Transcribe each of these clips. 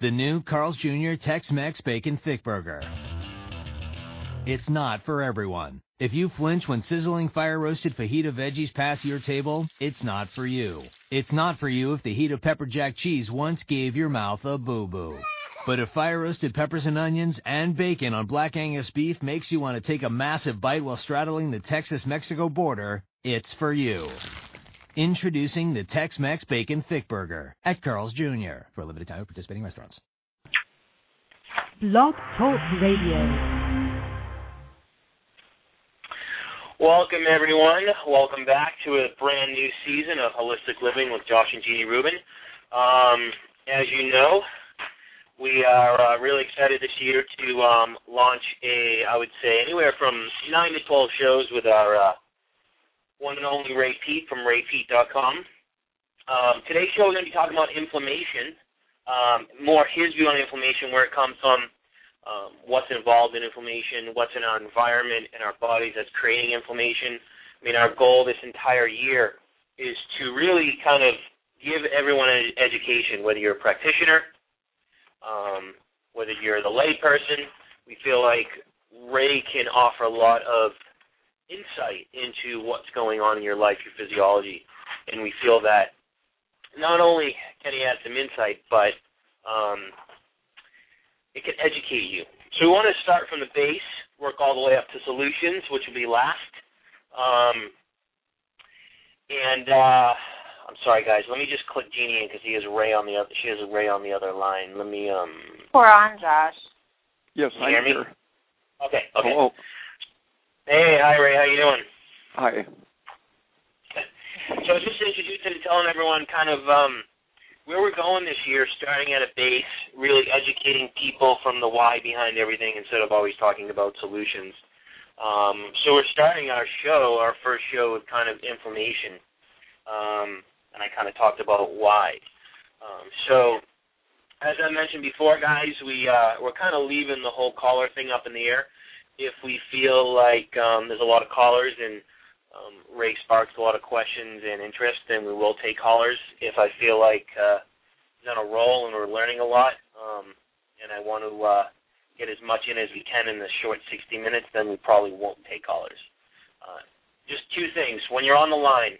The new Carl's Jr. Tex-Mex Bacon Thick Burger. It's not for everyone. If you flinch when sizzling fire-roasted fajita veggies pass your table, it's not for you. It's not for you if the heat of pepper jack cheese once gave your mouth a boo-boo. But if fire-roasted peppers and onions and bacon on black Angus beef makes you want to take a massive bite while straddling the Texas-Mexico border, it's for you. Introducing the Tex-Mex Bacon Thick Burger at Carl's Jr. for a limited time at participating restaurants. Blog Talk Radio. Welcome, everyone. Welcome back to a brand new season of Holistic Living with Josh and Jeannie Rubin. Um, as you know, we are uh, really excited this year to um, launch a, I would say, anywhere from 9 to 12 shows with our uh, one and only Ray Peat from raypeat.com. Um, today's show, we're going to be talking about inflammation, um, more his view on inflammation, where it comes from, um, what's involved in inflammation, what's in our environment and our bodies that's creating inflammation. I mean, our goal this entire year is to really kind of give everyone an education, whether you're a practitioner, um, whether you're the layperson. We feel like Ray can offer a lot of insight into what's going on in your life, your physiology, and we feel that not only can he add some insight, but um, it can educate you. So we want to start from the base, work all the way up to solutions, which will be last. Um, and uh, I'm sorry, guys. Let me just click Jeannie in because he has Ray on the other. She has Ray on the other line. Let me um. We're on, Josh. Yes, I'm hear me? here. Okay. Okay. Hello. Hey, hi Ray. How you doing? Hi. So I was just introducing and telling everyone kind of um, where we're going this year, starting at a base, really educating people from the why behind everything instead of always talking about solutions. Um, so we're starting our show, our first show, with kind of information, um, and I kind of talked about why. Um, so as I mentioned before, guys, we uh, we're kind of leaving the whole caller thing up in the air. If we feel like um, there's a lot of callers and um, Ray sparks a lot of questions and interest, then we will take callers. If I feel like uh, he's on a roll and we're learning a lot, um, and I want to uh, get as much in as we can in the short 60 minutes, then we probably won't take callers. Uh, just two things. When you're on the line,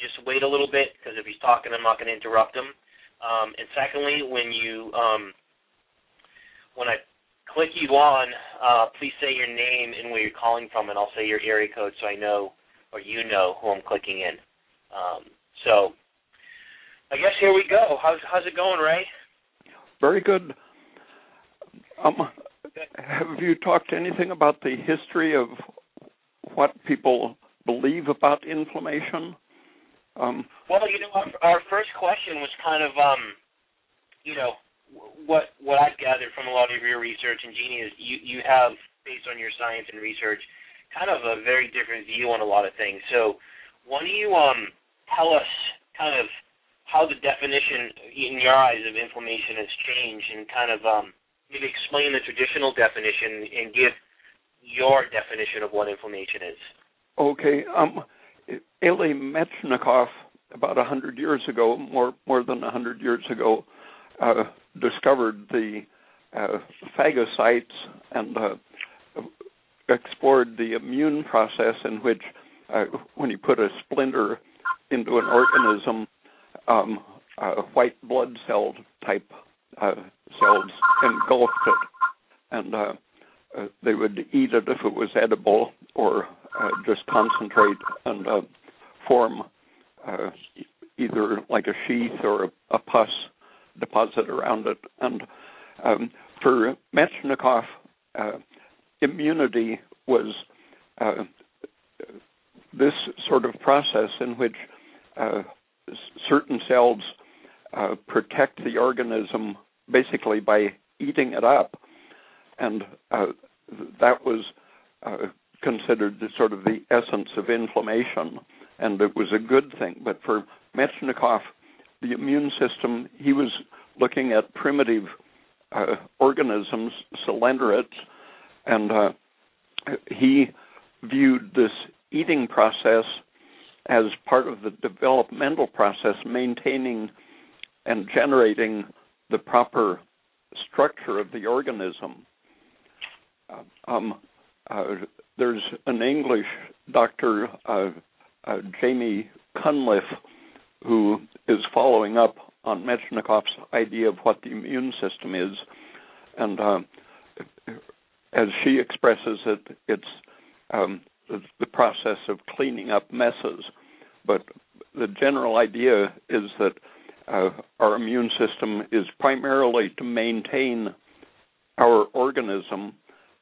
just wait a little bit because if he's talking, I'm not going to interrupt him. Um, and secondly, when you um, when I click you on, uh, please say your name and where you're calling from, and I'll say your area code so I know or you know who I'm clicking in. Um, so I guess here we go. How's how's it going, Ray? Very good. Um, have you talked anything about the history of what people believe about inflammation? Um, Well, you know, our, our first question was kind of, um, you know, what what I've gathered from a lot of your research, and Jeannie is you you have based on your science and research, kind of a very different view on a lot of things. So, why don't you um tell us kind of how the definition in your eyes of inflammation has changed, and kind of um maybe explain the traditional definition and give your definition of what inflammation is. okay. Um, Eli Metchnikoff, about a hundred years ago, more more than a hundred years ago, uh, discovered the uh, phagocytes and uh, explored the immune process in which, uh, when you put a splinter into an organism, um, uh, white blood cell type uh, cells engulfed it, and uh, they would eat it if it was edible, or just concentrate and form either like a sheath or a, a pus deposit around it. And um, for Metchnikoff, uh, immunity was uh, this sort of process in which uh, certain cells uh, protect the organism basically by eating it up, and uh, that was uh, considered sort of the essence of inflammation, and it was a good thing. But for Metchnikoff, the immune system, he was looking at primitive uh, organisms, coelenterates, and uh, he viewed this eating process as part of the developmental process, maintaining and generating the proper structure of the organism. Uh, um, uh, there's an English doctor, uh, uh, Jamie Cunliffe, who is following up on Metchnikoff's idea of what the immune system is, and uh, as she expresses it, it's um, the process of cleaning up messes. But the general idea is that uh, our immune system is primarily to maintain our organism,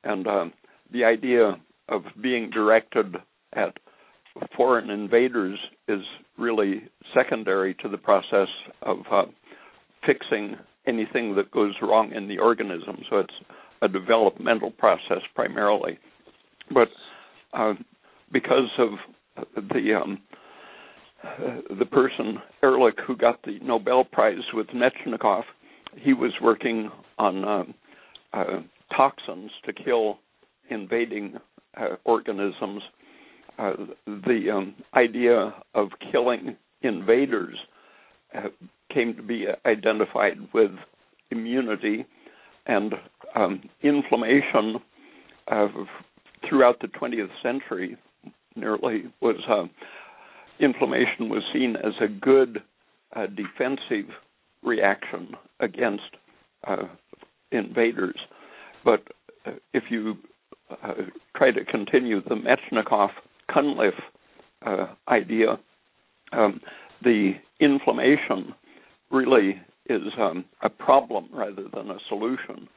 and uh, the idea of being directed at foreign invaders is really secondary to the process of uh, fixing anything that goes wrong in the organism. So it's a developmental process primarily. But uh, because of the um, the person Ehrlich who got the Nobel Prize with Metchnikoff, he was working on uh, uh, toxins to kill invading uh, organisms. Uh, the um, idea of killing invaders uh, came to be identified with immunity and um, inflammation throughout the 20th century nearly was uh, inflammation was seen as a good uh, defensive reaction against uh, invaders. But uh, if you uh, try to continue the Metchnikoff Cunliffe uh, idea, um, the inflammation really is um, a problem rather than a solution.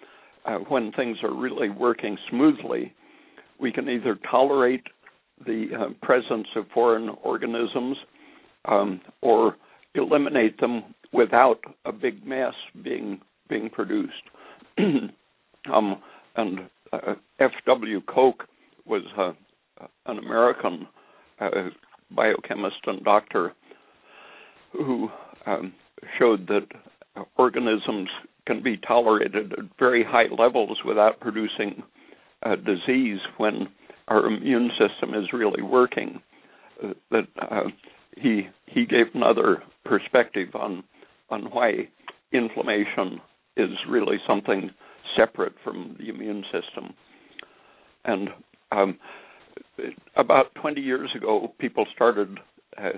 when things are really working smoothly, we can either tolerate the uh, presence of foreign organisms um, or eliminate them without a big mess being being produced. um, and uh, F.W. Koch was uh, an American uh, biochemist and doctor who um, showed that organisms can be tolerated at very high levels without producing disease when our immune system is really working. Uh, that uh, he he gave another perspective on on why inflammation is really something separate from the immune system. And um, about 20 years ago, people started uh,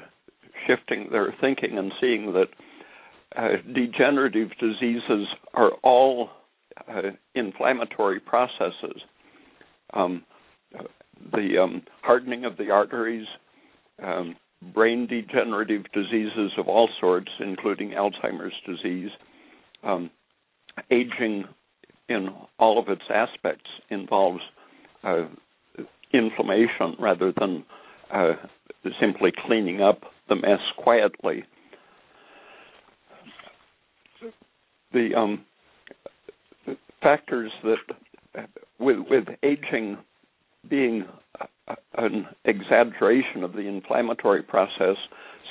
shifting their thinking and seeing that uh, degenerative diseases are all uh, inflammatory processes. Um, the um, hardening of the arteries, um, brain degenerative diseases of all sorts, including Alzheimer's disease, um, aging in all of its aspects involves uh, inflammation rather than uh, simply cleaning up the mess quietly. The um, factors that, with, with aging being an exaggeration of the inflammatory process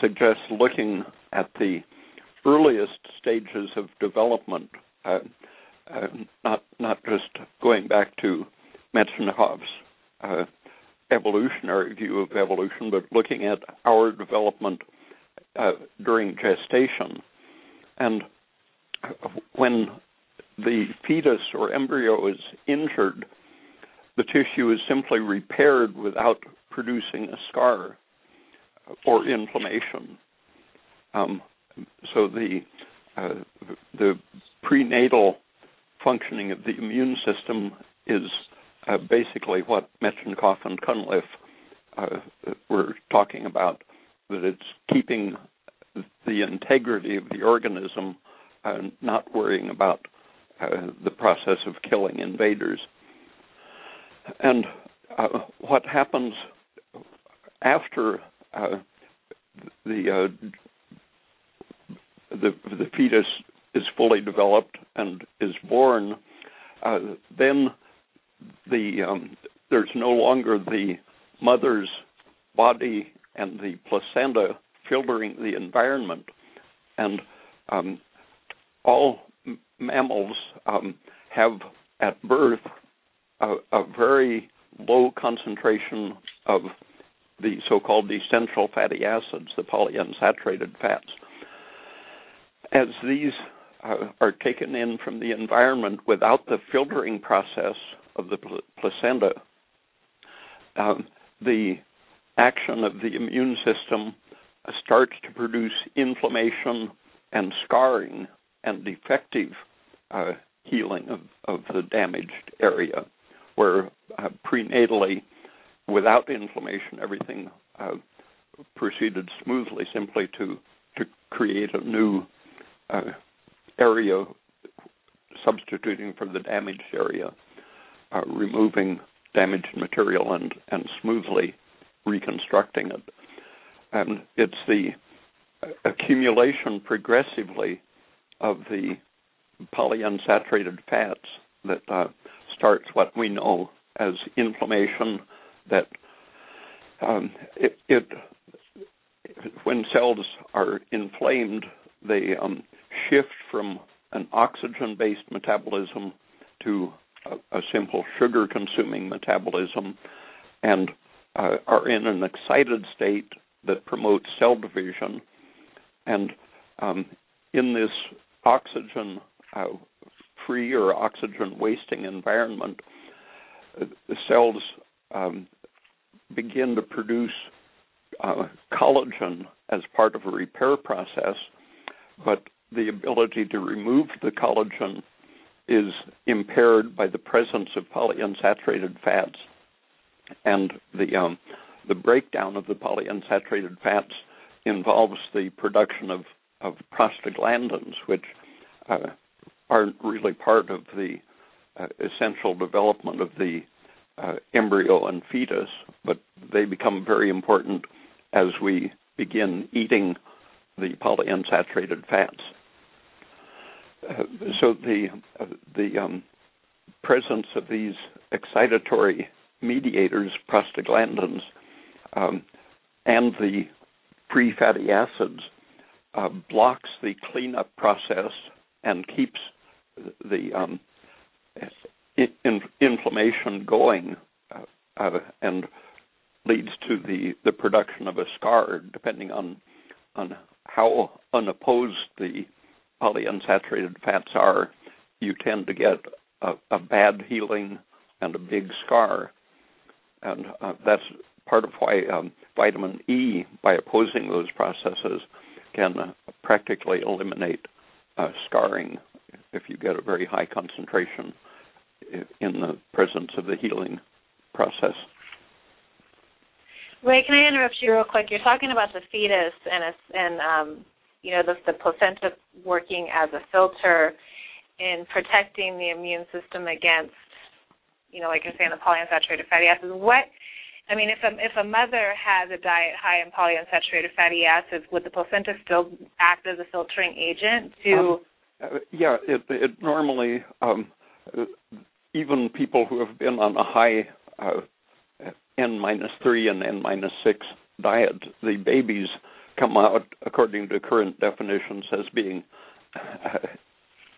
suggests looking at the earliest stages of development, uh, uh, not not just going back to Metchnikoff's uh, evolutionary view of evolution, but looking at our development uh, during gestation, and when the fetus or embryo is injured the tissue is simply repaired without producing a scar or inflammation. Um, so the uh, the prenatal functioning of the immune system is uh, basically what Metchnikoff and Cunliffe uh, were talking about. That it's keeping the integrity of the organism, and not worrying about uh, the process of killing invaders. And uh, what happens after uh, the, uh, the the fetus is fully developed and is born, uh, then the um, there's no longer the mother's body and the placenta filtering the environment, and um, all mammals um, have at birth a, a very low concentration of the so-called essential fatty acids, the polyunsaturated fats. As these uh, are taken in from the environment without the filtering process of the pl- placenta, um, the action of the immune system starts to produce inflammation and scarring and defective uh, healing of, of the damaged area, where uh, prenatally, without inflammation, everything uh, proceeded smoothly, simply to to create a new uh, area, substituting for the damaged area, uh, removing damaged material and and smoothly reconstructing it. And it's the accumulation progressively of the polyunsaturated fats that uh, starts what we know as inflammation. That um, it, it, when cells are inflamed, they um, shift from an oxygen-based metabolism to a, simple sugar-consuming metabolism, and uh, are in an excited state that promotes cell division. And um, in this oxygen uh, free or oxygen wasting environment, uh, the cells um, begin to produce uh, collagen as part of a repair process, but the ability to remove the collagen is impaired by the presence of polyunsaturated fats and the um, the breakdown of the polyunsaturated fats involves the production of, of prostaglandins, which uh, aren't really part of the uh, essential development of the uh, embryo and fetus, but they become very important as we begin eating the polyunsaturated fats. Uh, so the uh, the um, presence of these excitatory mediators, prostaglandins, um, and the free fatty acids uh, blocks the cleanup process and keeps the um, in, inflammation going uh, and leads to the, the production of a scar, depending on on how unopposed the polyunsaturated fats are. You tend to get a, a bad healing and a big scar, and uh, that's part of why um, vitamin E, by opposing those processes, can uh, practically eliminate uh, scarring if you get a very high concentration in the presence of the healing process. Ray, can I interrupt you real quick? You're talking about the fetus and a, and um, you know the, the placenta working as a filter in protecting the immune system against, you know, like you're saying, the polyunsaturated fatty acids. What I mean, if a if a mother has a diet high in polyunsaturated fatty acids, would the placenta still act as a filtering agent to? Um, uh, yeah, it it normally um, even people who have been on a high uh, n minus three and n minus six diet, the babies come out according to current definitions as being uh,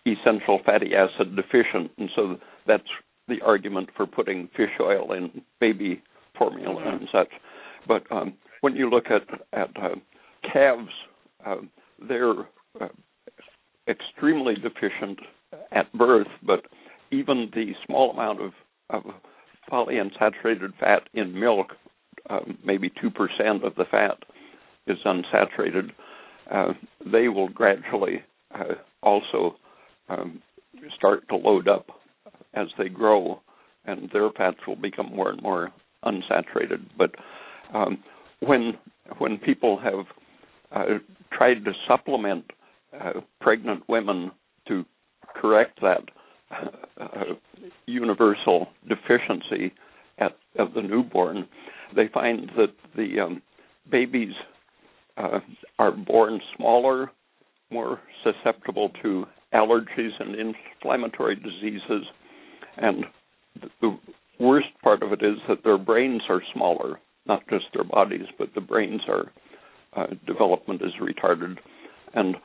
essential fatty acid deficient, and so that's the argument for putting fish oil in baby formula mm-hmm. and such. But um, when you look at at uh, calves, uh, they're uh, extremely deficient at birth, but even the small amount of, of polyunsaturated fat in milk, um, maybe two percent of the fat is unsaturated. Uh, they will gradually uh, also um, start to load up as they grow, and their fats will become more and more unsaturated. But um, when when people have uh, tried to supplement uh, pregnant women to correct that uh, universal deficiency at, of the newborn, they find that the um, babies uh, are born smaller, more susceptible to allergies and inflammatory diseases, and the worst part of it is that their brains are smaller, not just their bodies, but the brains are uh, development is retarded, and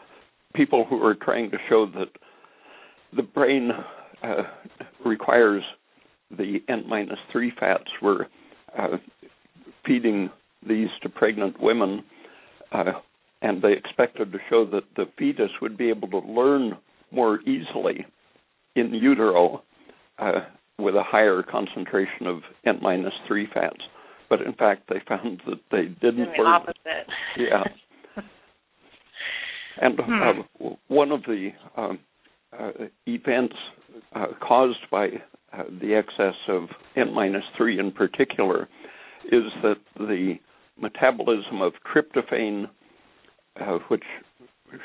people who are trying to show that the brain uh, requires the N minus three fats were uh, feeding these to pregnant women, uh, and they expected to show that the fetus would be able to learn more easily in utero uh, with a higher concentration of N minus three fats. But in fact, they found that they didn't the work. opposite. Yeah. and Hmm. uh, one of the um, uh, events uh, caused by uh, the excess of N minus three in particular is that the metabolism of tryptophan, uh, which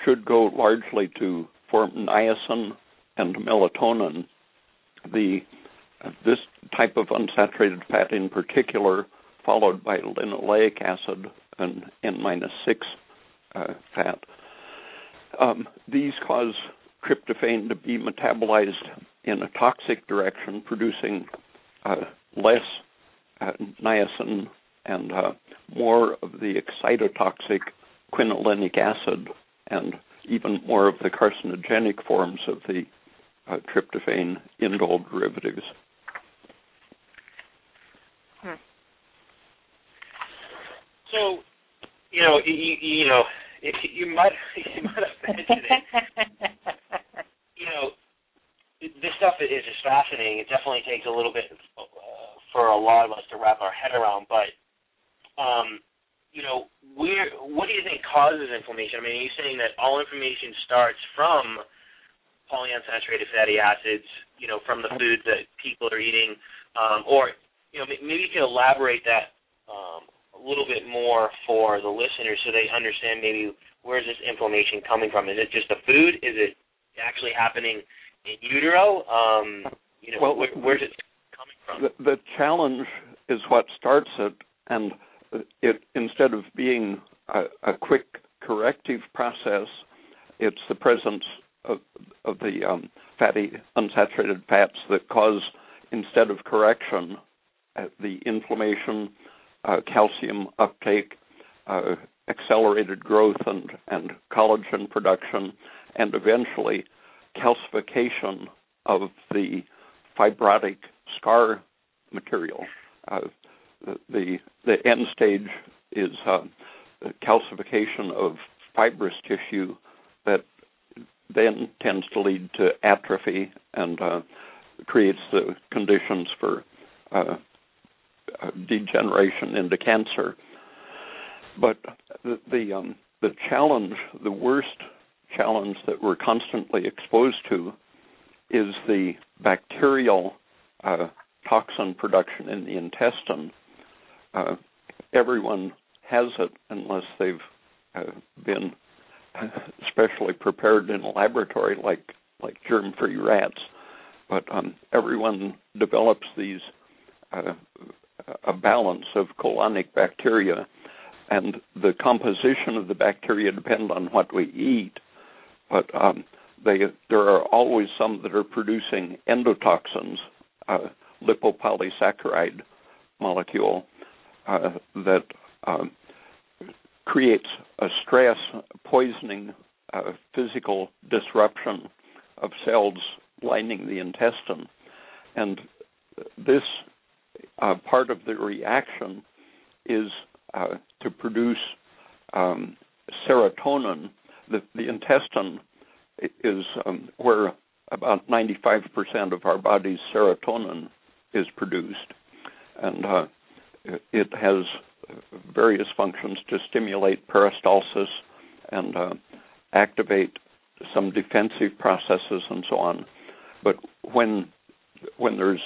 should go largely to form niacin and melatonin, the uh, this type of unsaturated fat in particular, followed by linoleic acid and N minus six uh, fat. Um, these cause tryptophan to be metabolized in a toxic direction, producing uh, less niacin and uh, more of the excitotoxic quinolinic acid and even more of the carcinogenic forms of the uh, tryptophan indole derivatives. So, you know, you, you know, you might you might have mentioned it. You know, this stuff is just fascinating. It definitely takes a little bit uh, for a lot of us to wrap our head around. But, um, you know, where what do you think causes inflammation? I mean, are you saying that all inflammation starts from polyunsaturated fatty acids? You know, from the foods that people are eating, um, or you know, maybe you can elaborate that um, a little bit more for the listeners so they understand maybe where is this inflammation coming from? Is it just the food? Is it actually happening in utero? Um, you know, Well, where, where's it coming from? The, the challenge is what starts it, and it instead of being a, a quick corrective process, it's the presence of, of the um, fatty unsaturated fats that cause, instead of correction, uh, the inflammation, uh, calcium uptake, uh, accelerated growth and, and collagen production, and eventually calcification of the fibrotic scar material. The the end stage is uh, calcification of fibrous tissue that then tends to lead to atrophy and uh, creates the conditions for uh, uh, degeneration into cancer. But the the, um, the challenge, the worst challenge that we're constantly exposed to, is the bacterial uh, toxin production in the intestine. Uh, everyone has it unless they've uh, been specially prepared in a laboratory like like germ-free rats. But um, everyone develops these uh, a balance of colonic bacteria, and the composition of the bacteria depend on what we eat. But um, they, there are always some that are producing endotoxins, uh, lipopolysaccharide molecule uh, that um, creates a stress, poisoning, uh, physical disruption of cells lining the intestine, and this uh, part of the reaction is uh, to produce um, serotonin. The, the intestine is um, where about 95% of our body's serotonin is produced, and uh, it has various functions to stimulate peristalsis and uh, activate some defensive processes and so on. But when when there's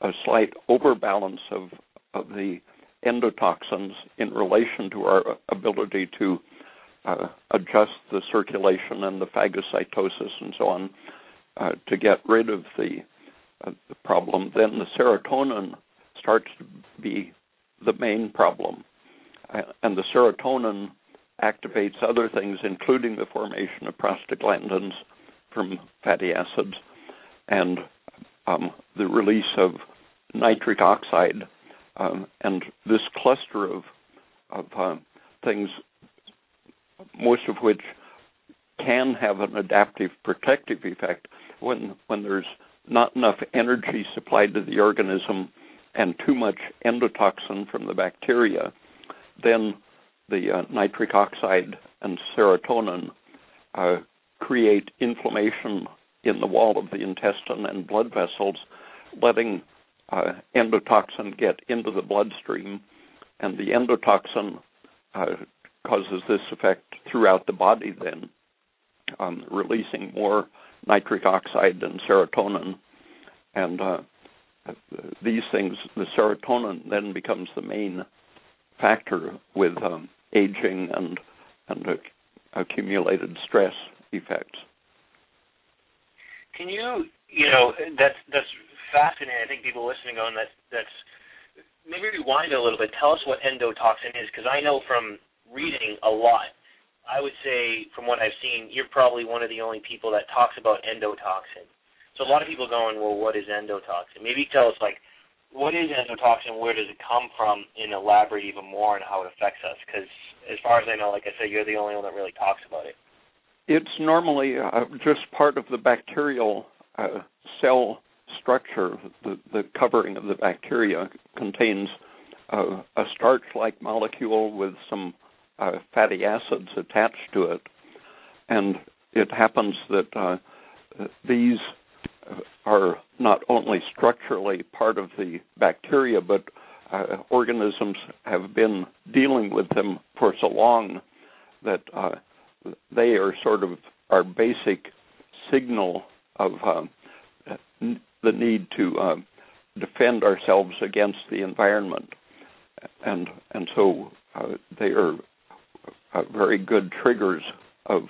a slight overbalance of of the endotoxins in relation to our ability to uh, adjust the circulation and the phagocytosis and so on uh, to get rid of the, uh, the problem, then the serotonin starts to be the main problem. Uh, and the serotonin activates other things, including the formation of prostaglandins from fatty acids and um, the release of nitric oxide. Um, and this cluster of, of uh, things, most of which can have an adaptive protective effect when when there's not enough energy supplied to the organism and too much endotoxin from the bacteria, then the uh, nitric oxide and serotonin uh, create inflammation in the wall of the intestine and blood vessels, letting uh, endotoxin get into the bloodstream, and the endotoxin uh, causes this effect throughout the body then, um, releasing more nitric oxide and serotonin. And uh, these things, the serotonin then becomes the main factor with um, aging and and accumulated stress effects. Can you, you know, that's that's fascinating. I think people listening going, that's that's maybe rewind a little bit. Tell us what endotoxin is, because I know from reading a lot. I would say, from what I've seen, you're probably one of the only people that talks about endotoxin. So a lot of people going, well, what is endotoxin? Maybe tell us, like, what is endotoxin? Where does it come from? And elaborate even more on how it affects us. Because as far as I know, like I said, you're the only one that really talks about it. It's normally uh, just part of the bacterial uh, cell structure. The, the covering of the bacteria contains uh, a starch-like molecule with some uh, fatty acids attached to it, and it happens that uh, these are not only structurally part of the bacteria, but uh, organisms have been dealing with them for so long that uh, they are sort of our basic signal of uh, the need to uh, defend ourselves against the environment, and and so uh, they are uh, very good triggers of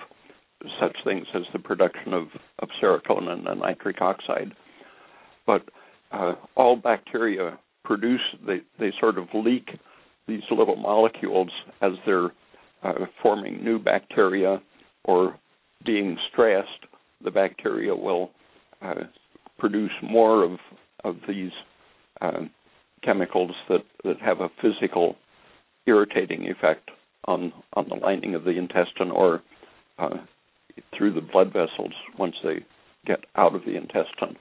such things as the production of, of serotonin and nitric oxide. But uh, all bacteria produce they they sort of leak these little molecules as they're uh, forming new bacteria or being stressed. The bacteria will uh, produce more of of these uh, chemicals that that have a physical irritating effect on on the lining of the intestine or uh, through the blood vessels once they get out of the intestine.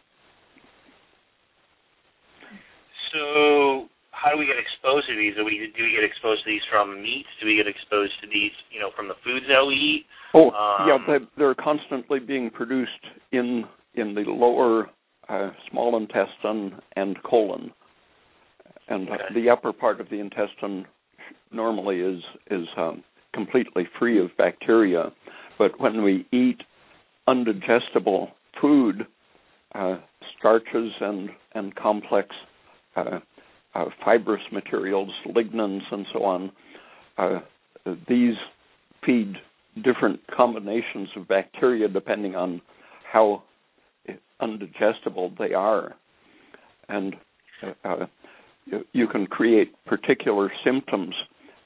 So, how do we get exposed to these? Do we do we get exposed to these from meats? Do we get exposed to these, you know, from the foods that we eat? Oh, um, yeah, they, they're constantly being produced in in the lower uh, small intestine and colon, and okay. the upper part of the intestine normally is is um, completely free of bacteria. But when we eat undigestible food, uh, starches and and complex uh, uh, fibrous materials, lignans, and so on. Uh, these feed different combinations of bacteria depending on how undigestible they are. And uh, you can create particular symptoms,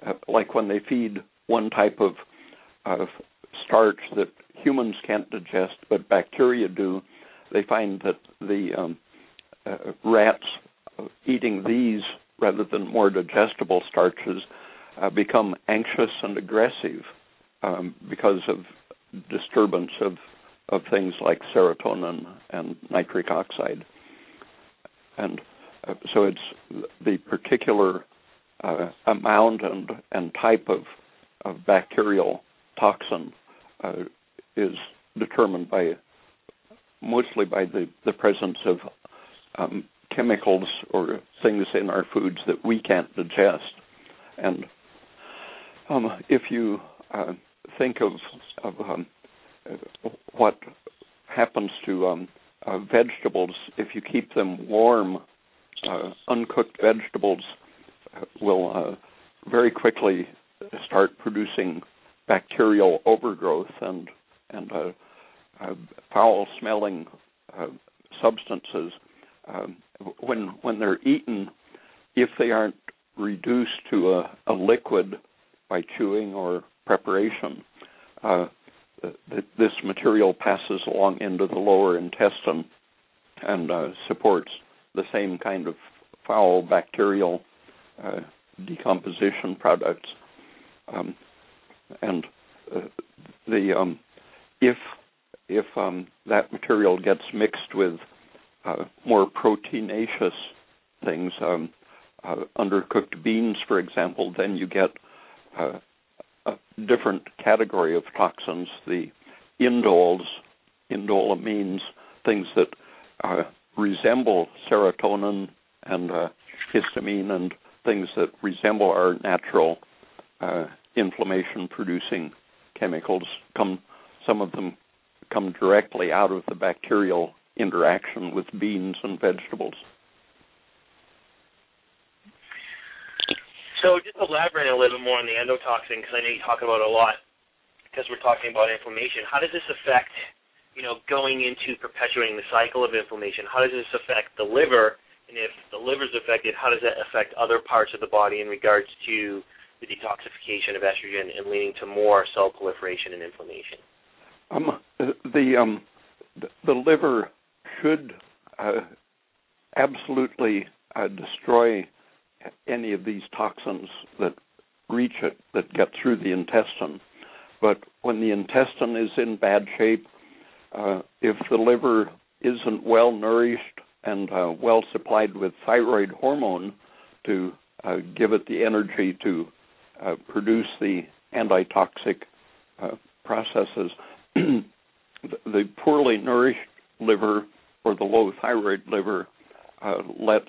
uh, like when they feed one type of, of starch that humans can't digest, but bacteria do. They find that the um, uh, rats eating these rather than more digestible starches uh, become anxious and aggressive um, because of disturbance of of things like serotonin and nitric oxide, and uh, so it's the particular uh, amount and and type of of bacterial toxin uh, is determined by mostly by the the presence of um, chemicals or things in our foods that we can't digest. And um, if you uh, think of, of um, what happens to um, uh, vegetables if you keep them warm, uh, uncooked vegetables uh, will uh, very quickly start producing bacterial overgrowth and and uh, foul smelling substances um, when when they're eaten, if they aren't reduced to a, a liquid by chewing or preparation, uh, this material passes along into the lower intestine and uh, supports the same kind of foul bacterial uh, decomposition products. Um, and uh, the um, if if um, that material gets mixed with uh, more proteinaceous things, um, uh, undercooked beans, for example, then you get uh, a different category of toxins. The indoles, indoleamines, things that uh, resemble serotonin and uh, histamine and things that resemble our natural inflammation producing chemicals come some of them come directly out of the bacterial interaction with beans and vegetables. So just elaborate a little bit more on the endotoxin because I know you talk about it a lot because we're talking about inflammation. How does this affect, you know, going into perpetuating the cycle of inflammation? How does this affect the liver? And if the liver is affected, how does that affect other parts of the body in regards to the detoxification of estrogen and leading to more cell proliferation and inflammation? Um, the um, the liver should uh, absolutely uh, destroy any of these toxins that reach it that get through the intestine. But when the intestine is in bad shape, uh, if the liver isn't well nourished and uh, well supplied with thyroid hormone to uh, give it the energy to uh, produce the antitoxic uh, processes, the poorly nourished liver or the low thyroid liver uh, lets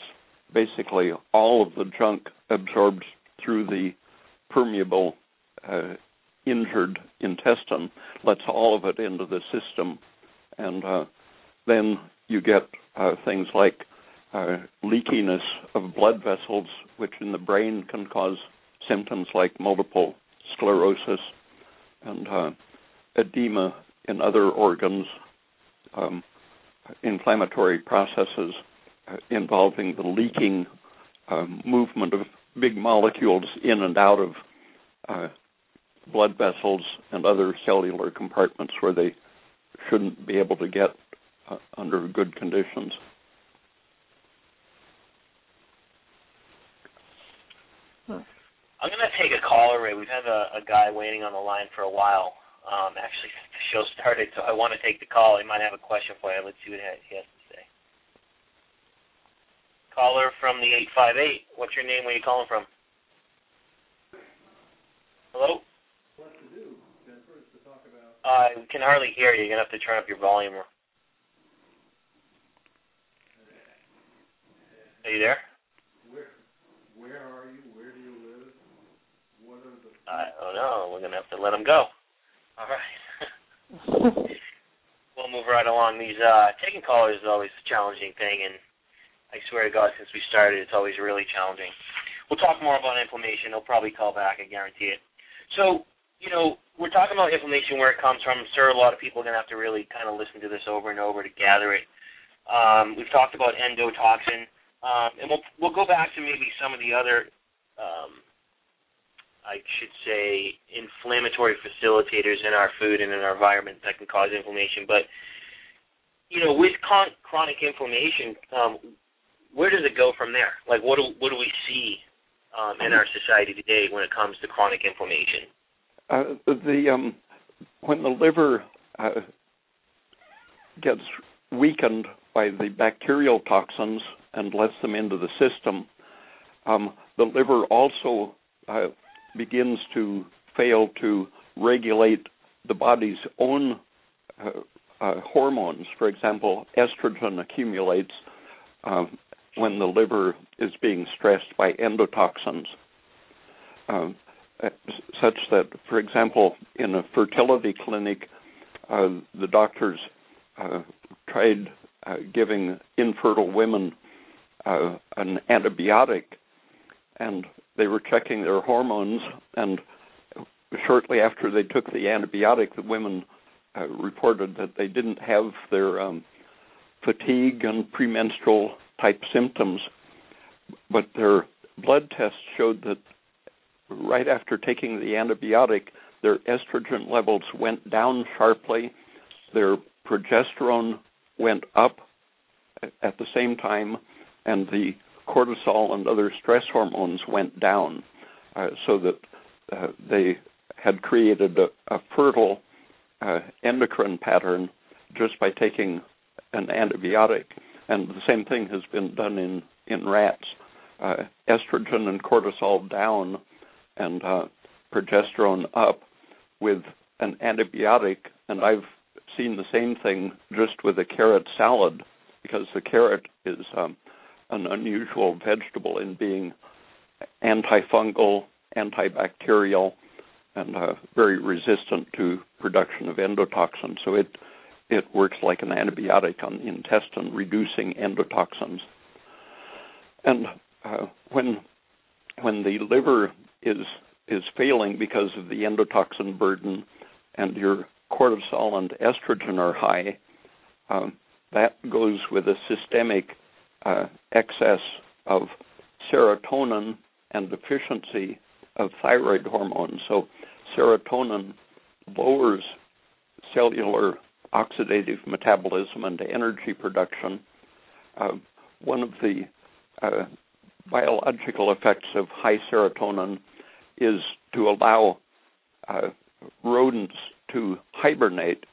basically all of the junk absorbed through the permeable uh, injured intestine, lets all of it into the system, and uh, then you get uh, things like uh, leakiness of blood vessels, which in the brain can cause symptoms like multiple sclerosis and uh, edema in other organs, um, inflammatory processes uh, involving the leaking um, movement of big molecules in and out of uh, blood vessels and other cellular compartments where they shouldn't be able to get uh, under good conditions. I'm going to take a caller, Ray. We've had a, a guy waiting on the line for a while. Um, actually, since the show started, so I want to take the call. He might have a question for you. Let's see what he has to say. Caller from the 858. What's your name? Where are you calling from? Hello? What to do, to talk about. I uh, can hardly hear you. You're going to have to turn up your volume. Are you there? Where, where are you? Where do you live? What are the. I don't know. We're going to have to let him go. All right. we'll move right along. These uh, taking callers is always a challenging thing, and I swear to God, since we started, it's always really challenging. We'll talk more about inflammation. He'll probably call back. I guarantee it. So, you know, we're talking about inflammation, where it comes from. I'm sure a lot of people are going to have to really kind of listen to this over and over to gather it. Um, we've talked about endotoxin, um, and we'll we'll go back to maybe some of the other, um, I should say, inflammatory facilitators in our food and in our environment that can cause inflammation. But you know, with con- chronic inflammation, um, where does it go from there? Like, what do what do we see um, in our society today when it comes to chronic inflammation? Uh, the um, when the liver uh, gets weakened by the bacterial toxins and lets them into the system, um, the liver also uh, begins to fail to regulate the body's own uh, uh, hormones. For example, estrogen accumulates um, when the liver is being stressed by endotoxins, um, such that, for example, in a fertility clinic, uh, the doctors uh, tried uh, giving infertile women uh, an antibiotic, and they were checking their hormones, and shortly after they took the antibiotic, the women uh, reported that they didn't have their um, fatigue and premenstrual type symptoms, but their blood tests showed that right after taking the antibiotic, their estrogen levels went down sharply, their progesterone went up at the same time, and the cortisol and other stress hormones went down, uh, so that uh, they had created a, a fertile uh, endocrine pattern just by taking an antibiotic and the same thing has been done in in rats. Uh, estrogen and cortisol down, and uh, progesterone up with an antibiotic, and I've seen the same thing just with a carrot salad because the carrot is um, an unusual vegetable in being antifungal, antibacterial, and uh, very resistant to production of endotoxins. So it it works like an antibiotic on the intestine, reducing endotoxins. And uh, when when the liver is is failing because of the endotoxin burden, and your cortisol and estrogen are high, um, that goes with a systemic uh, excess of serotonin and deficiency of thyroid hormone. So, serotonin lowers cellular oxidative metabolism and energy production. Uh, one of the uh, biological effects of high serotonin is to allow uh, rodents to hibernate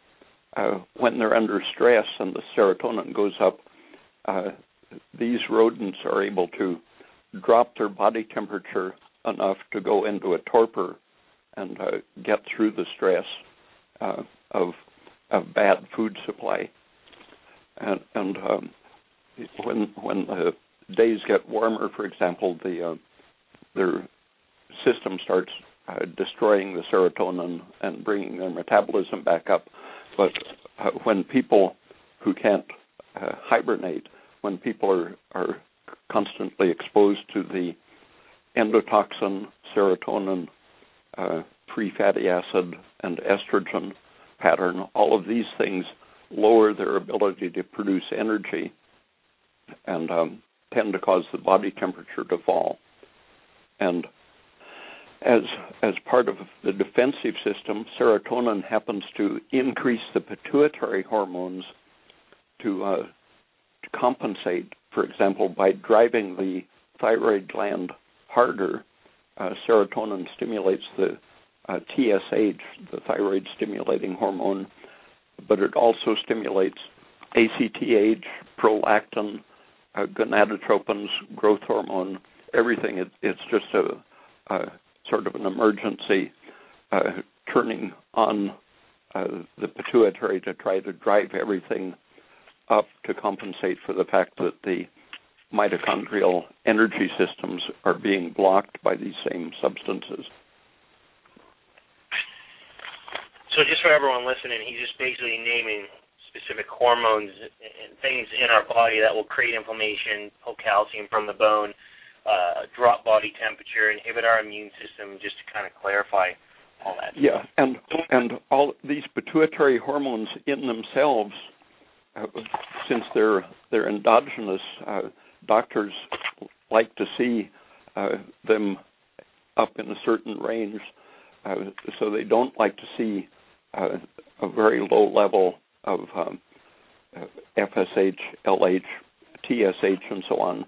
uh, when they're under stress and the serotonin goes up. These rodents are able to drop their body temperature enough to go into a torpor and uh, get through the stress uh, of of bad food supply. And, and um, when when the days get warmer, for example, the uh, their system starts uh, destroying the serotonin and bringing their metabolism back up. But uh, when people who can't uh, hibernate, when people are, are constantly exposed to the endotoxin, serotonin, uh, free fatty acid, and estrogen pattern, all of these things lower their ability to produce energy and um, tend to cause the body temperature to fall. And as as part of the defensive system, serotonin happens to increase the pituitary hormones to, uh, compensate. For example, by driving the thyroid gland harder, uh, serotonin stimulates the uh, TSH, the thyroid stimulating hormone, but it also stimulates ACTH, prolactin, uh, gonadotropins, growth hormone, everything. It, it's just a, a, sort of an emergency uh, turning on uh, the pituitary to try to drive everything up to compensate for the fact that the mitochondrial energy systems are being blocked by these same substances. So just for everyone listening, he's just basically naming specific hormones and things in our body that will create inflammation, pull calcium from the bone, uh, drop body temperature, inhibit our immune system, just to kind of clarify all that. Yeah, and and all these pituitary hormones in themselves, since they're they're endogenous, uh, doctors like to see uh, them up in a certain range, uh, so they don't like to see uh, a very low level of um, FSH, LH, TSH, and so on.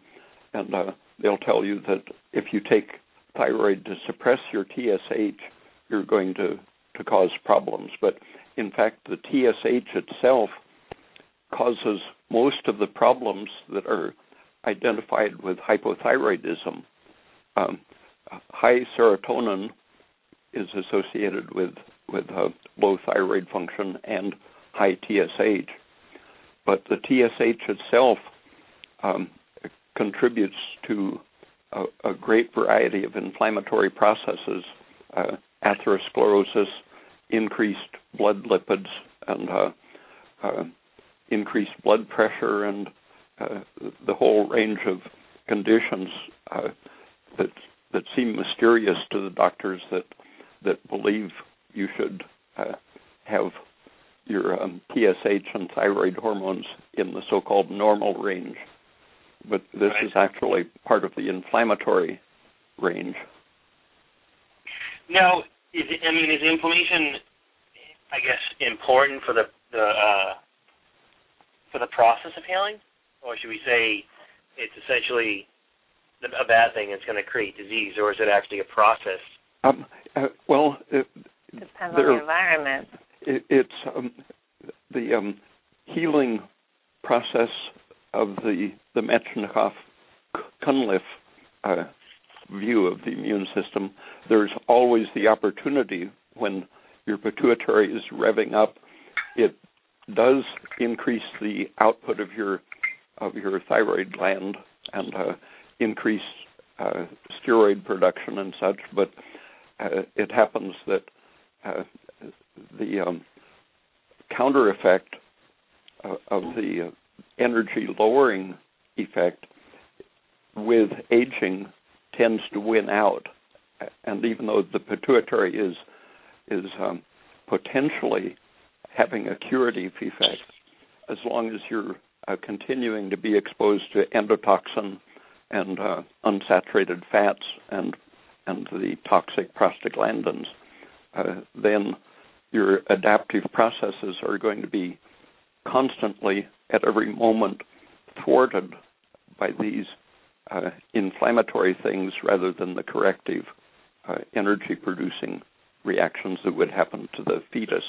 And uh, they'll tell you that if you take thyroid to suppress your TSH, you're going to, to cause problems. But in fact, the TSH itself causes most of the problems that are identified with hypothyroidism. Um, high serotonin is associated with with uh, low thyroid function and high TSH. But the TSH itself um, contributes to a, a, great variety of inflammatory processes, uh, atherosclerosis, increased blood lipids, and uh, uh increased blood pressure, and uh, the whole range of conditions uh, that that seem mysterious to the doctors that that believe you should uh, have your um, TSH and thyroid hormones in the so-called normal range, but this right. is actually part of the inflammatory range. Now, is it, I mean, is inflammation, I guess, important for the the uh, for the process of healing, or should we say it's essentially a bad thing? It's going to create disease, or is it actually a process? Um, uh, well, uh, Depends on the environment. It, it's um, the um, healing process of the the Metchnikoff Cunliffe uh, view of the immune system. There's always the opportunity when your pituitary is revving up, it does increase the output of your of your thyroid gland and uh, increase uh, steroid production and such, but uh, it happens that uh, the um, counter effect of, of the energy lowering effect with aging tends to win out. And even though the pituitary is is um, potentially having a curative effect, as long as you're uh, continuing to be exposed to endotoxin and uh, unsaturated fats and and the toxic prostaglandins, uh, then your adaptive processes are going to be constantly, at every moment, thwarted by these uh, inflammatory things rather than the corrective uh, energy producing reactions that would happen to the fetus.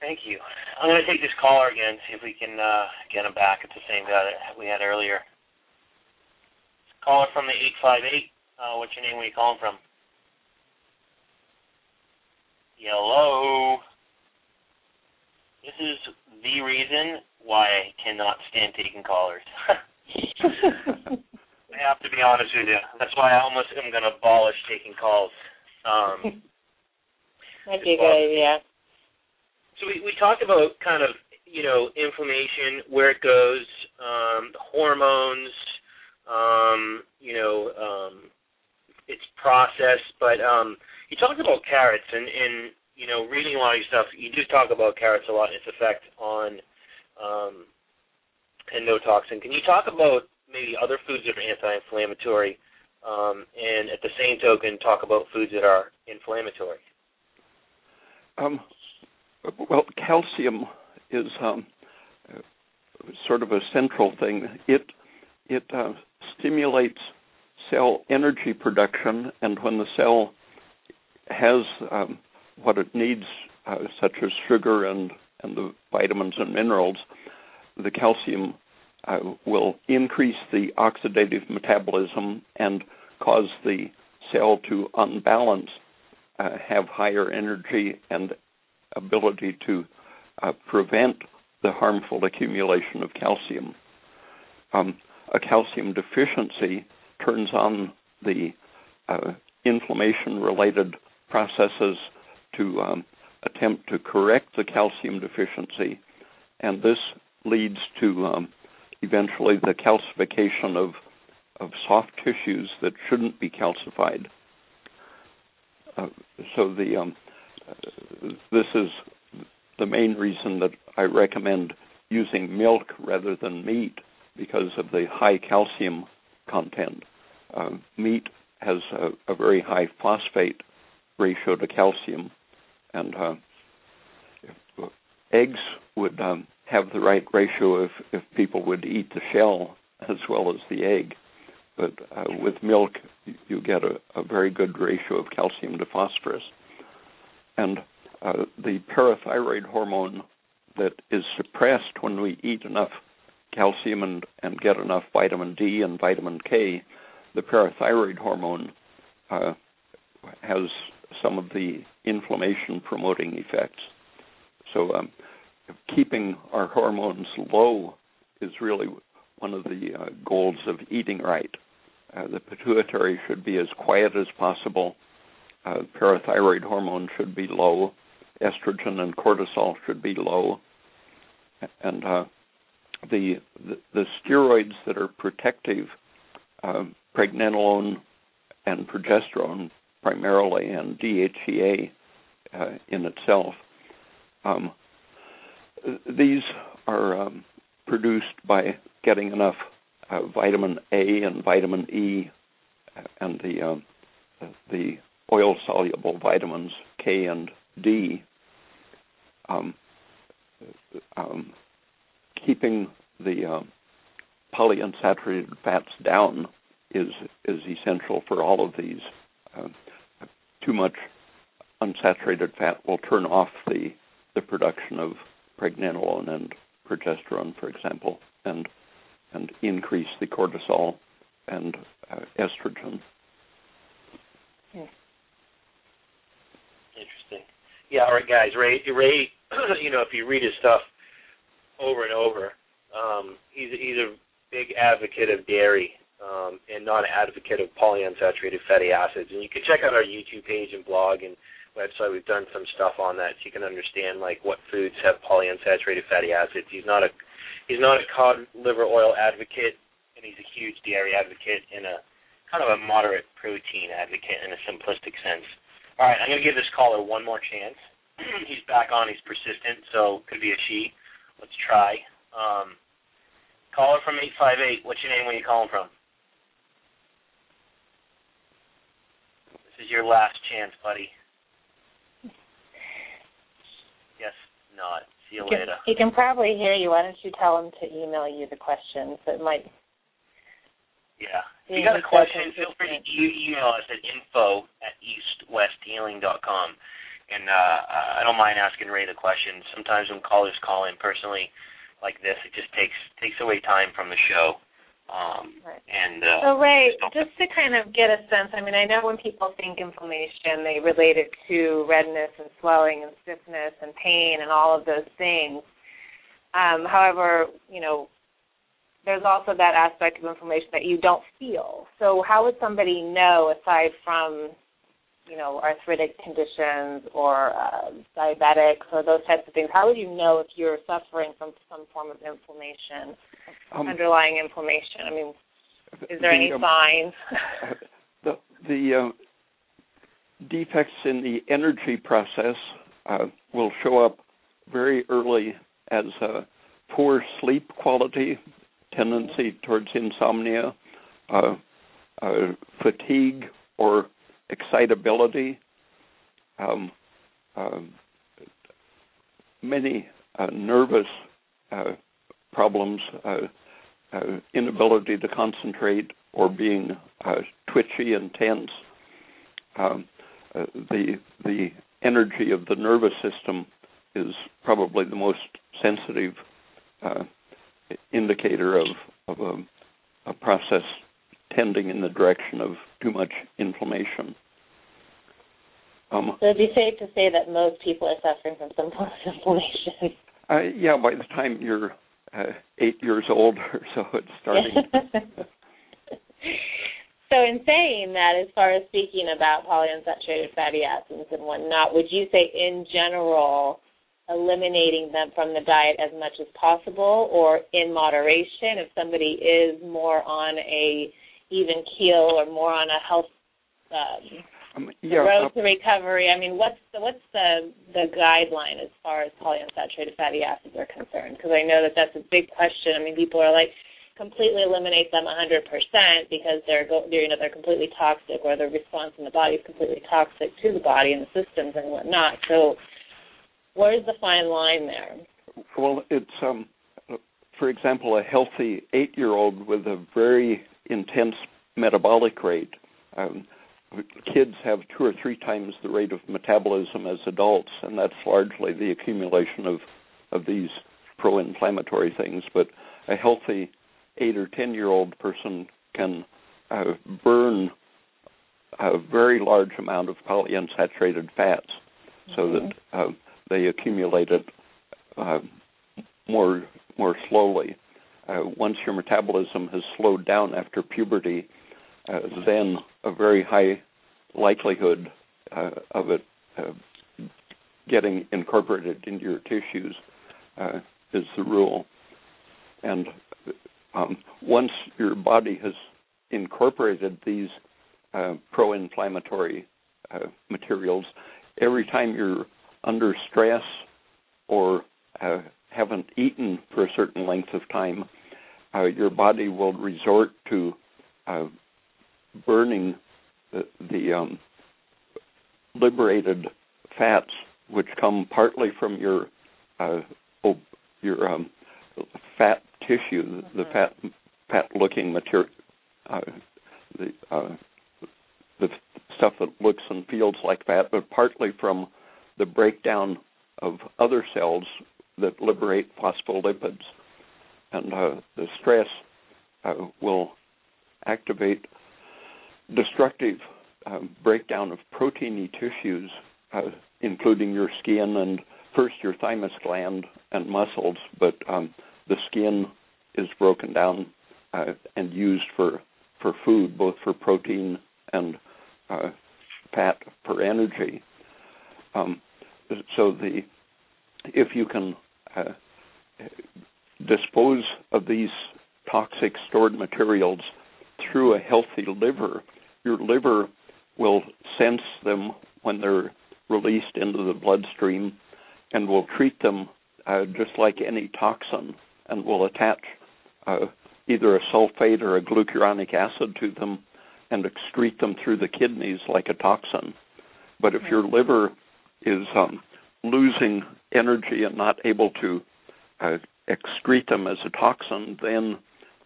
Thank you. I'm going to take this caller again, see if we can uh, get him back. It's the same guy that we had earlier. Caller from the 858. Uh, what's your name? Where are you calling from? Hello. This is the reason why I cannot stand taking callers. I have to be honest with you. That's why I almost am going to abolish taking calls. Um, That'd be a good idea. So we, we talked about kind of you know inflammation, where it goes, um, the hormones, um, you know, um, its process. But um, you talked about carrots, and, and you know, reading a lot of your stuff, you do talk about carrots a lot and its effect on um, endotoxin. Can you talk about maybe other foods that are anti-inflammatory, um, and at the same token, talk about foods that are inflammatory? Um, well, calcium is um, sort of a central thing. It it uh, stimulates cell energy production, and when the cell has um, what it needs, uh, such as sugar and and the vitamins and minerals, the calcium uh, will increase the oxidative metabolism and cause the cell to unbalance, uh, have higher energy and ability to uh, prevent the harmful accumulation of calcium. Um, a calcium deficiency turns on the uh, inflammation related processes to um, attempt to correct the calcium deficiency, and this leads to um, eventually the calcification of of soft tissues that shouldn't be calcified. Uh, so the um, this is the main reason that I recommend using milk rather than meat because of the high calcium content. Uh, meat has a, a, very high phosphate ratio to calcium, and uh, eggs would um, have the right ratio if, if people would eat the shell as well as the egg. But uh, with milk, you get a, a, very good ratio of calcium to phosphorus. And uh, the parathyroid hormone that is suppressed when we eat enough calcium and, and get enough vitamin D and vitamin K, the parathyroid hormone uh, has some of the inflammation promoting effects. So, um, keeping our hormones low is really one of the uh, goals of eating right. Uh, the pituitary should be as quiet as possible. Uh, parathyroid hormone should be low. Estrogen and cortisol should be low. And uh, the, the, the steroids that are protective, uh, pregnenolone and progesterone primarily, and DHEA uh, in itself. Um, these are um, produced by getting enough uh, vitamin A and vitamin E and the um, the oil soluble vitamins K and D. Um, um, keeping the uh, polyunsaturated fats down is is essential for all of these. Uh, too much unsaturated fat will turn off the the production of pregnenolone and progesterone, for example, and and increase the cortisol and uh, estrogen. Yeah, all right, guys. Ray, Ray, you know, if you read his stuff over and over, um, he's he's a big advocate of dairy um, and not an advocate of polyunsaturated fatty acids. And you can check out our YouTube page and blog and website. We've done some stuff on that, so you can understand like what foods have polyunsaturated fatty acids. He's not a he's not a cod liver oil advocate, and he's a huge dairy advocate in a kind of a moderate protein advocate in a simplistic sense. All right, I'm going to give this caller one more chance. he's back on. He's persistent, so could be a she. Let's try. Um, caller from 858. What's your name? Where you calling from? This is your last chance, buddy. Yes, not. See you He can, later. he can probably hear you. Why don't you tell him to email you the questions? It might. Yeah. If you got a question, feel free to e- email us at info at eastwesthealing.com. And uh, I don't mind asking Ray the question. Sometimes when callers call in personally like this, it just takes takes away time from the show. Um, Right. And uh, So Ray, just just to kind of get a sense, I mean, I know when people think inflammation, they relate it to redness and swelling and stiffness and pain and all of those things. Um, however, you know, there's also that aspect of inflammation that you don't feel. So how would somebody know, aside from, you know, arthritic conditions or uh, diabetics or those types of things, how would you know if you're suffering from some form of inflammation, Um, underlying inflammation? I mean, is there the, any um, signs? the the uh, defects in the energy process uh, will show up very early as poor sleep quality, tendency towards insomnia, uh, uh, fatigue or excitability. Um, um, many uh, nervous uh, problems, uh, inability to concentrate or being twitchy and tense. Um, the the energy of the nervous system is probably the most sensitive uh, indicator of of a, a process tending in the direction of too much inflammation. Um, So it'd be safe to say that most people are suffering from some form of inflammation. uh, yeah, by the time you're uh, eight years old or so, it's starting. so in saying that, as far as speaking about polyunsaturated fatty acids and whatnot, would you say in general eliminating them from the diet as much as possible or in moderation if somebody is more on a even keel or more on a health um, Um, yeah, road uh, to recovery. I mean, what's the what's the the guideline as far as polyunsaturated fatty acids are concerned? Because I know that that's a big question. I mean, people are like completely eliminate them 100% because they're go, they're you know they're completely toxic or the response in the body is completely toxic to the body and the systems and whatnot. So, where's the fine line there? Well, it's um, for example, a healthy eight-year-old with a very intense metabolic rate. Um, kids have two or three times the rate of metabolism as adults, and that's largely the accumulation of of these pro-inflammatory things. But a healthy eight or ten-year-old person can uh, burn a very large amount of polyunsaturated fats, so that uh, they accumulate it uh, more more slowly. Uh, once your metabolism has slowed down after puberty, uh, then a very high likelihood uh, of it uh, getting incorporated into your tissues uh, is the rule. And um, once your body has incorporated these uh, pro-inflammatory materials, every time you're under stress or uh, haven't eaten for a certain length of time, uh, your body will resort to uh, burning the, the um, liberated fats, which come partly from your uh, ob- your um, fat tissue, the fat fat-looking material, uh, the uh, the stuff that looks and feels like fat, but partly from the breakdown of other cells that liberate phospholipids, and uh, the stress uh, will activate destructive uh, breakdown of proteiny tissues uh, including your skin and first your thymus gland and muscles, but um, the skin is broken down uh, and used for for food, both for protein and uh, fat for energy. Um, so the if you can uh, dispose of these toxic stored materials through a healthy liver, your liver will sense them when they're released into the bloodstream and will treat them uh, just like any toxin and will attach uh, either a sulfate or a glucuronic acid to them and excrete them through the kidneys like a toxin. But if your liver is um, losing energy and not able to uh, excrete them as a toxin, then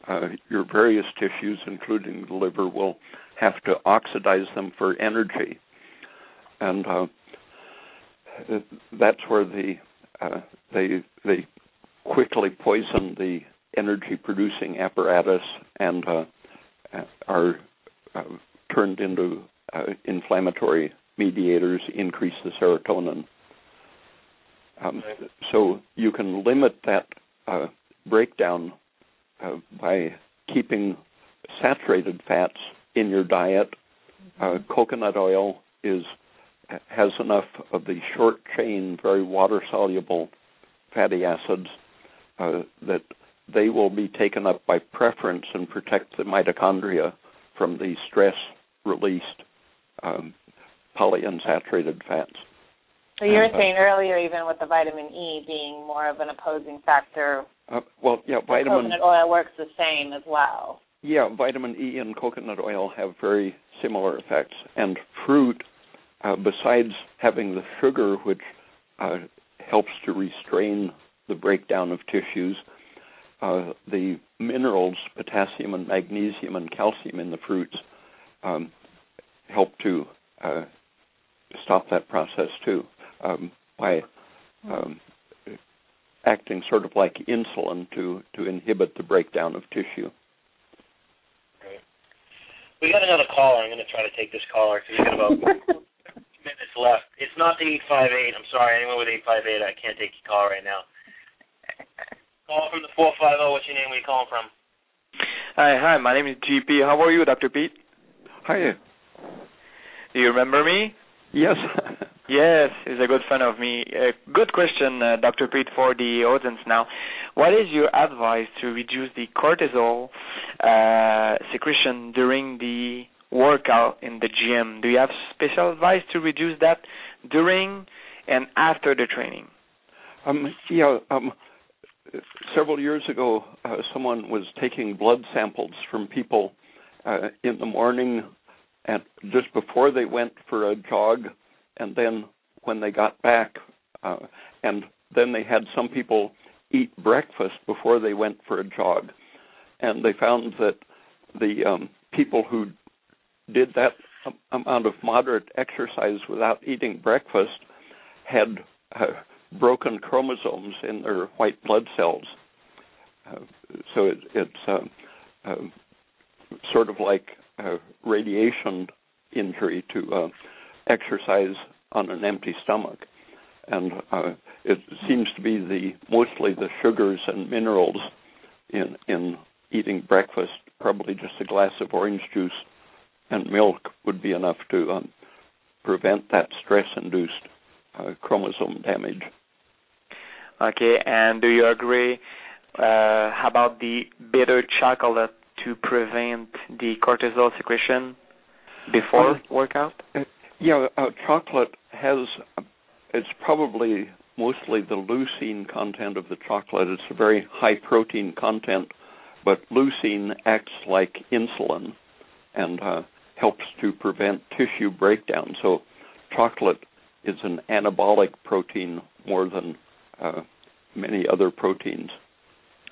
uh, your various tissues, including the liver, will have to oxidize them for energy, and uh, that's where the uh, they they quickly poison the energy producing apparatus and uh, are uh, turned into uh, inflammatory mediators, increase the serotonin. Um, so you can limit that uh, breakdown uh, by keeping saturated fats in your diet. Uh, coconut oil is has enough of the short chain, very water soluble fatty acids uh, that they will be taken up by preference and protect the mitochondria from the stress released um, polyunsaturated fats. So you were uh, saying earlier, even with the vitamin E being more of an opposing factor. Uh, well, yeah, vitamin. Coconut oil works the same as well. Yeah, vitamin E and coconut oil have very similar effects, and fruit, uh, besides having the sugar which uh, helps to restrain the breakdown of tissues, uh, the minerals, potassium and magnesium and calcium in the fruits, um, help to uh, stop that process too um, by um, acting sort of like insulin to to inhibit the breakdown of tissue. Right. We got another caller. I'm going to try to take this caller because we got about minutes left. It's not the eight five eight. I'm sorry, anyone with eight five eight, I can't take your call right now. Call from the four five zero. What's your name? Where you calling from? Hi, hi. My name is GP. How are you, Dr. Peat? Hi. Do you remember me? Yes. yes, he's a good friend of me. Uh, good question, uh, Dr. Peat, for the audience now. What is your advice to reduce the cortisol uh, secretion during the workout in the gym? Do you have special advice to reduce that during and after the training? Um, yeah, um, several years ago, uh, someone was taking blood samples from people uh, in the morning and just before they went for a jog, and then when they got back, uh, and then they had some people eat breakfast before they went for a jog, and they found that the um, people who did that amount of moderate exercise without eating breakfast had uh, broken chromosomes in their white blood cells. Uh, so it, it's um, uh, sort of like radiation injury to uh, exercise on an empty stomach, and uh, it seems to be the mostly the sugars and minerals in in eating breakfast. Probably just a glass of orange juice and milk would be enough to um, prevent that stress-induced uh, chromosome damage. Okay, and do you agree uh, about the bitter chocolate to prevent the cortisol secretion before uh, workout? Yeah, uh, chocolate has it's probably mostly the leucine content of the chocolate. It's a very high protein content, but leucine acts like insulin and uh, helps to prevent tissue breakdown. So, chocolate is an anabolic protein more than uh, many other proteins.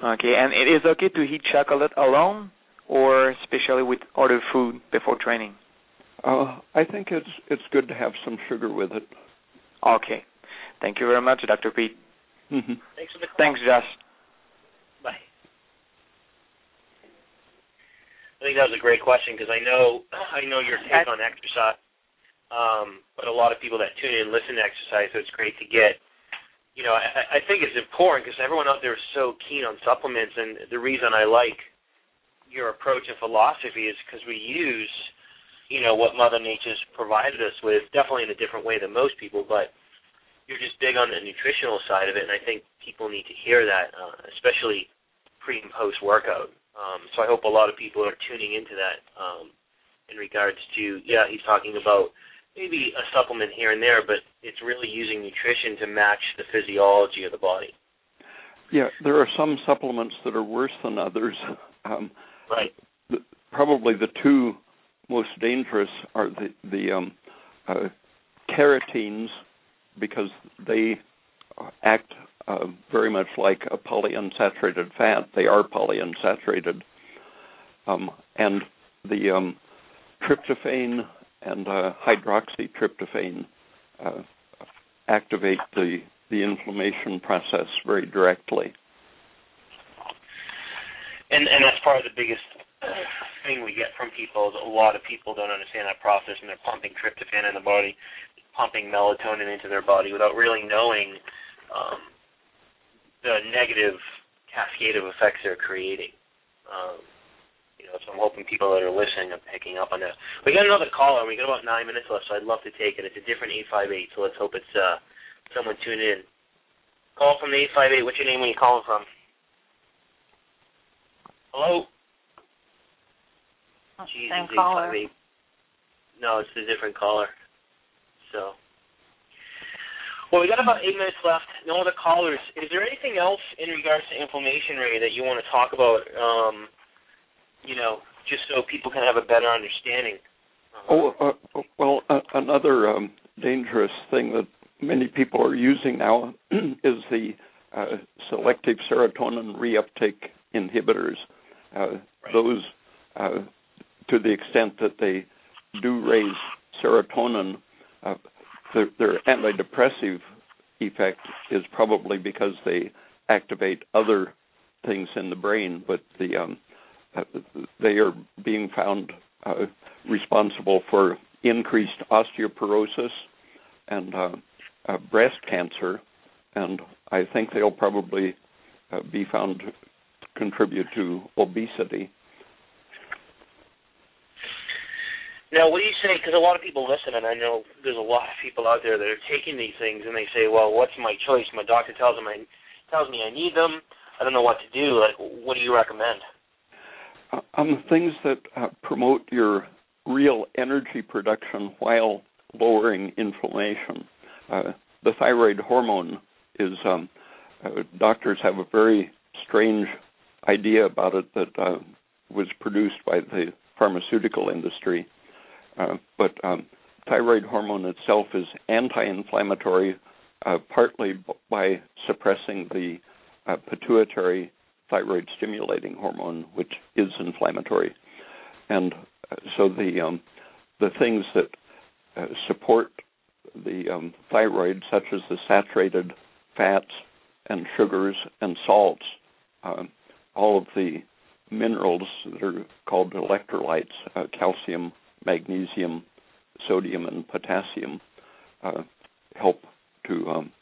Okay, and it is okay to eat chocolate alone or especially with other food before training? Uh, I think it's it's good to have some sugar with it. Okay. Thank you very much, Dr. Peat. Mm-hmm. Thanks for the call. Thanks, Josh. Bye. I think that was a great question because I know I know your take on exercise. Um, but a lot of people that tune in listen to exercise, so it's great to get. You know, I, I think it's important because everyone out there is so keen on supplements, and the reason I like your approach and philosophy is because we use, you know, what Mother Nature's provided us with, definitely in a different way than most people, but you're just big on the nutritional side of it, and I think people need to hear that, uh, especially pre and post workout. Um, so I hope a lot of people are tuning into that um, in regards to, yeah, he's talking about maybe a supplement here and there, but it's really using nutrition to match the physiology of the body. Yeah, there are some supplements that are worse than others. Um, right. The, probably the two most dangerous are the the um, uh, carotenes because they act uh, very much like a polyunsaturated fat. They are polyunsaturated, um, and the um, tryptophan and uh, hydroxytryptophan uh, activate the the inflammation process very directly. And and that's part of the biggest thing we get from people is a lot of people don't understand that process and they're pumping tryptophan in the body, pumping melatonin into their body without really knowing um, the negative cascade of effects they're creating. Um, you know, so I'm hoping people that are listening are picking up on that. We got another caller. We got about nine minutes left, so I'd love to take it. It's a different eight five eight, so let's hope it's uh, someone tuned in. Call from the eight five eight. What's your name? Where you calling from? Hello. Jesus, Same caller. No, it's a different caller. So. Well, we got about eight minutes left. No other callers. Is there anything else in regards to inflammation, Ray, that you want to talk about? Um, you know, just so people can have a better understanding. Oh, uh, well, uh, another um, dangerous thing that many people are using now is the uh, selective serotonin reuptake inhibitors. Uh, right. Those, uh, to the extent that they do raise serotonin, uh, their, their antidepressive effect is probably because they activate other things in the brain, but the um, uh, they are being found uh, responsible for increased osteoporosis and uh, uh, breast cancer, and I think they'll probably uh, be found contribute to obesity. Now, what do you say? Because a lot of people listen, and I know there's a lot of people out there that are taking these things, and they say, "Well, what's my choice? My doctor tells them I tells me I need them. I don't know what to do. Like, what do you recommend?" Uh, on the things that uh, promote your real energy production while lowering inflammation. Uh, the thyroid hormone is, um, uh, doctors have a very strange idea about it that uh, was produced by the pharmaceutical industry. Uh, but um, thyroid hormone itself is anti inflammatory, partly b- by suppressing the pituitary thyroid stimulating hormone, which is inflammatory. And uh, so the um, the things that uh, support the um, thyroid, such as the saturated fats and sugars and salts, uh, all of the minerals that are called electrolytes, uh, calcium, magnesium, sodium, and potassium, uh, help to um,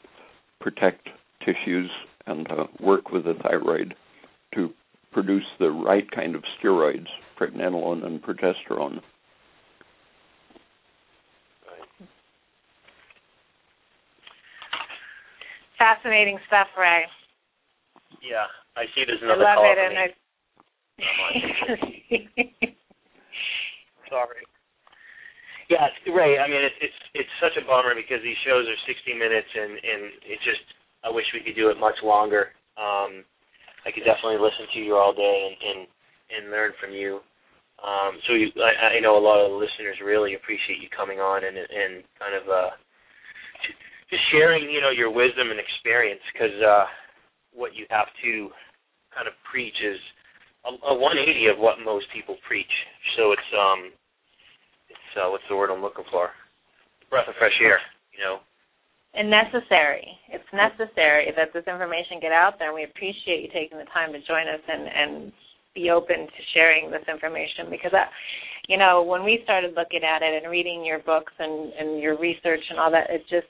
protect tissues and uh, work with the thyroid to produce the right kind of steroids, pregnenolone and progesterone. Fascinating stuff, Ray. Yeah, I see there's another I love call it, and I. Sorry. Yeah, Ray. I mean, it's it's it's such a bummer because these shows are 60 minutes, and and it just I wish we could do it much longer. Um, I could definitely listen to you all day and and, and learn from you. Um, so you, I, I know a lot of the listeners really appreciate you coming on and and kind of uh, just sharing, you know, your wisdom and experience because uh, what you have to kind of preach is a, a 180 of what most people preach. So it's um, it's uh, what's the word I'm looking for? Breath of fresh air, you know and necessary. It's necessary that this information get out there, and we appreciate you taking the time to join us and, and be open to sharing this information because I, you know, when we started looking at it and reading your books and and your research and all that, it just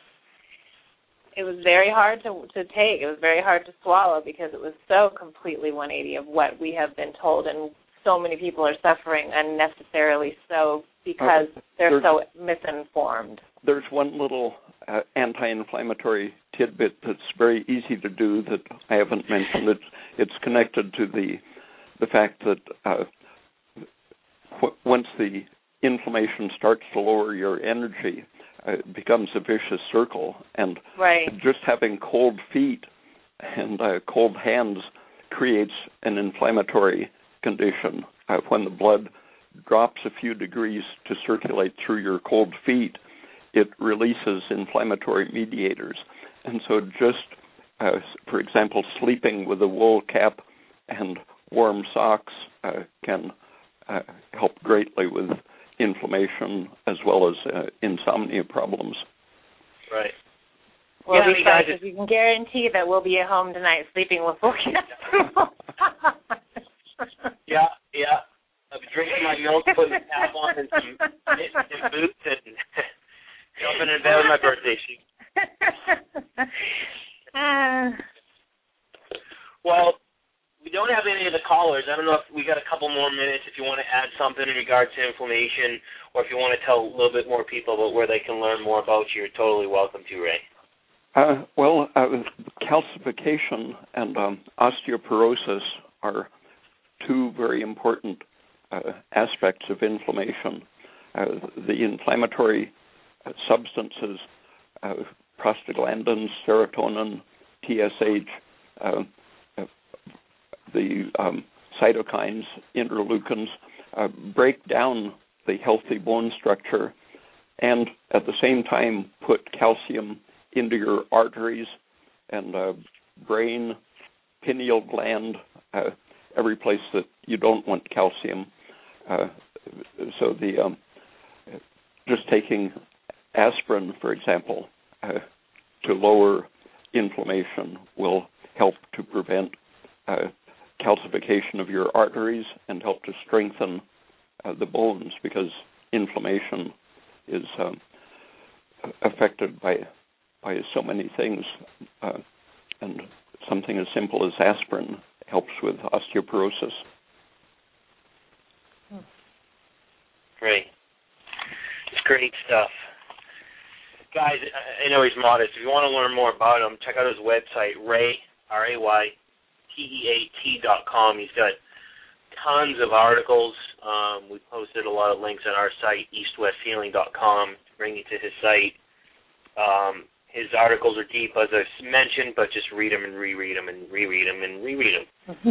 it was very hard to to take. It was very hard to swallow because it was so completely 180 of what we have been told, and so many people are suffering unnecessarily so because uh, they're so misinformed. There's one little uh, anti-inflammatory tidbit that's very easy to do that I haven't mentioned. It's it's connected to the the fact that uh, w- once the inflammation starts to lower your energy, it becomes a vicious circle, and right. just having cold feet and uh, cold hands creates an inflammatory condition. Uh, when the blood drops a few degrees to circulate through your cold feet, it releases inflammatory mediators. And so, just uh, for example, sleeping with a wool cap and warm socks uh, can uh, help greatly with inflammation as well as uh, insomnia problems. Right. Well, yeah, because you can guarantee that we'll be at home tonight sleeping with full caps. yeah, yeah. I'll be drinking my milk, putting the cap on, and some and boots, and jumping in bed with my birthday sheet. Uh, well, we don't have any of the callers. I don't know if we got a couple more minutes if you want to add something in regards to inflammation or if you want to tell a little bit more people about where they can learn more about you. You're totally welcome to, Ray. Uh, well, uh, calcification and um, osteoporosis are two very important uh, aspects of inflammation. Uh, the inflammatory uh, substances, uh, prostaglandins, serotonin, TSH, the um, cytokines, interleukins, uh, break down the healthy bone structure and at the same time put calcium into your arteries and uh, brain, pineal gland, uh, every place that you don't want calcium. Uh, so the um, just taking aspirin, for example, uh, to lower inflammation will help to prevent uh, calcification of your arteries and help to strengthen uh, the bones because inflammation is um, affected by by so many things, uh, and something as simple as aspirin helps with osteoporosis. Great, it's great stuff guys, I know he's modest. If you want to learn more about him, check out his website, Ray R A Y P E A T dot com. He's got tons of articles. Um, we posted a lot of links on our site, eastwesthealing dot com, to bring you to his site. Um, his articles are deep, as I mentioned, but just read them and reread them and reread them and reread them.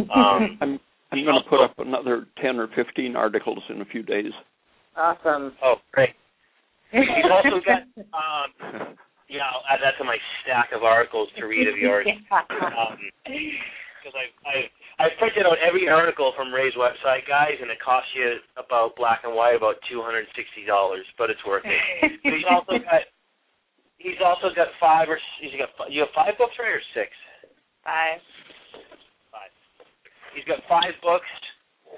Um, I'm I'm going to put up another ten or fifteen articles in a few days. Awesome. Oh, great. He's also got, um, yeah, I'll add that to my stack of articles to read of yours. Because I've, I've, I've printed out every article from Ray's website, guys, and it costs you about black and white about two hundred and sixty dollars, but it's worth it. but he's also got, he's also got five or he's got you have five books, Ray, or six? Five. Five. He's got five books.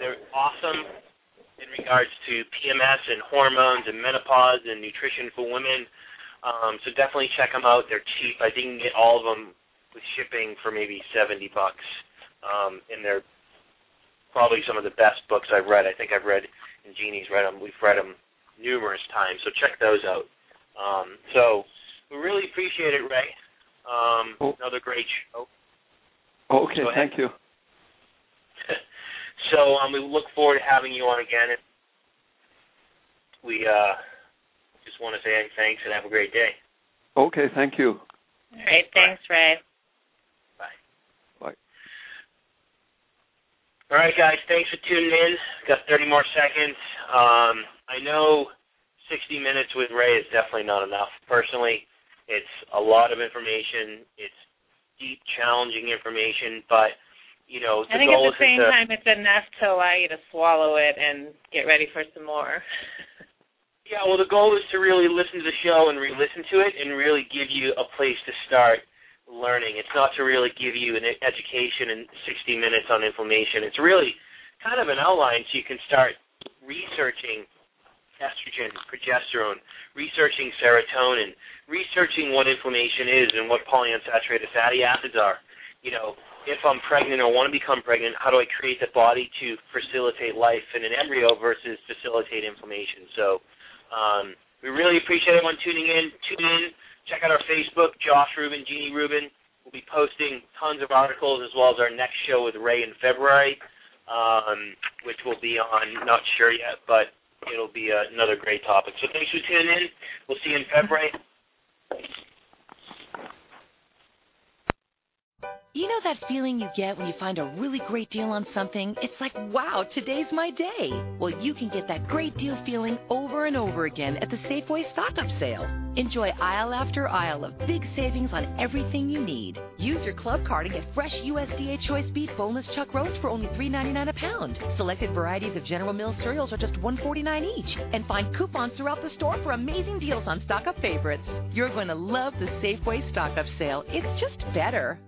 They're awesome in regards to PMS and hormones and menopause and nutrition for women. Um, so definitely check them out. They're cheap. I think you can get all of them with shipping for maybe seventy bucks. Um, and they're probably some of the best books I've read. I think I've read, and Jeannie's read them. We've read them numerous times. So check those out. Um, so we really appreciate it, Ray. Um, oh. Another great show. Okay, thank you. So um, we look forward to having you on again. We uh, just want to say thanks and have a great day. Okay, thank you. All right, thanks, Ray. Bye. Bye. All right, guys, thanks for tuning in. Got 30 more seconds. Um, I know 60 minutes with Ray is definitely not enough. Personally, it's a lot of information. It's deep, challenging information, but – you know, I think at the same to, time it's enough to allow you to swallow it and get ready for some more. yeah, well, the goal is to really listen to the show and re-listen to it and really give you a place to start learning. It's not to really give you an education in 60 minutes on inflammation. It's really kind of an outline so you can start researching estrogen, progesterone, researching serotonin, researching what inflammation is and what polyunsaturated fatty acids are. You know, if I'm pregnant or want to become pregnant, how do I create the body to facilitate life in an embryo versus facilitate inflammation? So um, we really appreciate everyone tuning in. Tune in. Check out our Facebook, Josh Rubin, Jeannie Rubin. We'll be posting tons of articles as well as our next show with Ray in February, um, which will be on, not sure yet, but it'll be another great topic. So thanks for tuning in. We'll see you in February. You know that feeling you get when you find a really great deal on something? It's like, wow, today's my day. Well, you can get that great deal feeling over and over again at the Safeway stock up sale. Enjoy aisle after aisle of big savings on everything you need. Use your club card and get fresh USDA choice beef boneless chuck roast for only $3.99 a pound. Selected varieties of General Mills cereals are just $1.49 each. And find coupons throughout the store for amazing deals on stock up favorites. You're going to love the Safeway stock up sale. It's just better.